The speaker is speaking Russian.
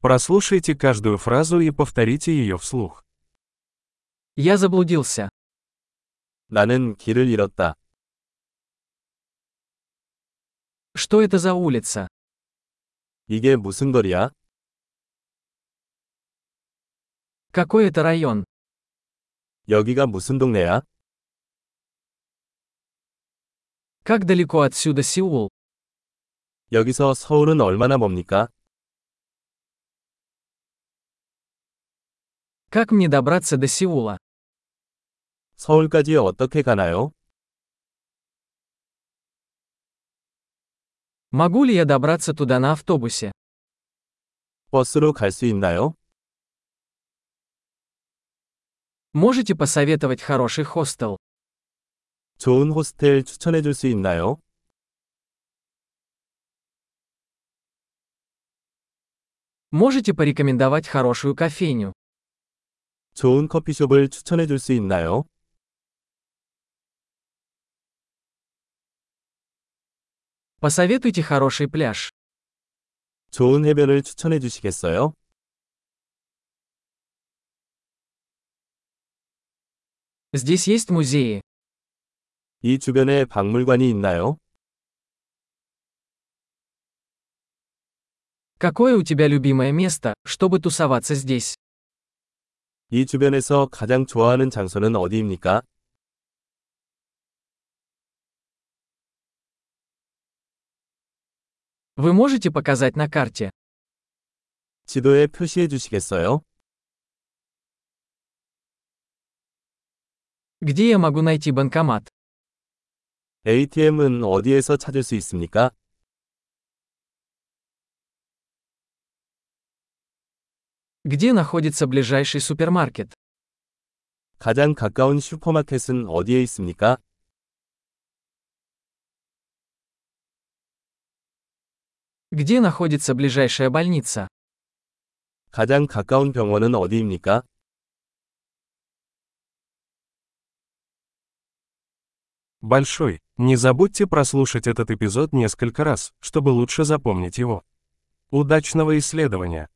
Прослушайте каждую фразу и повторите ее вслух. Я заблудился. 나는 길을 잃었다. Что это за улица? 이게 무슨 거리야? Какой это район? 여기가 무슨 동네야? Как далеко отсюда Сеул? 여기서 서울은 얼마나 멉니까? Как мне добраться до Сеула? 서울까지 어떻게 가나요? Могу ли я добраться туда на автобусе? 버스로 갈 수 있나요? Можете посоветовать хороший хостел? 좋은 호스텔 추천해 줄 수 있나요? Можете порекомендовать хорошую кофейню? 좋은 커피숍을 추천해 줄 수 있나요? Посоветуйте хороший пляж. 좋은 해변을 추천해 주시겠어요? Здесь есть музеи. 이 주변에 박물관이 있나요? Какое у тебя любимое место, чтобы тусоваться здесь? 이 주변에서 가장 좋아하는 장소는 어디입니까? Вы можете показать на карте? 지도에 표시해 주시겠어요? Где я могу найти банкомат? ATM은 어디에서 찾을 수 있습니까? Где находится ближайший супермаркет? 가장 가까운 슈퍼마켓은 어디에 있습니까? Где находится ближайшая больница? 가장 가까운 병원은 어디입니까? Большой. Не забудьте прослушать этот эпизод несколько раз, чтобы лучше запомнить его. Удачного исследования!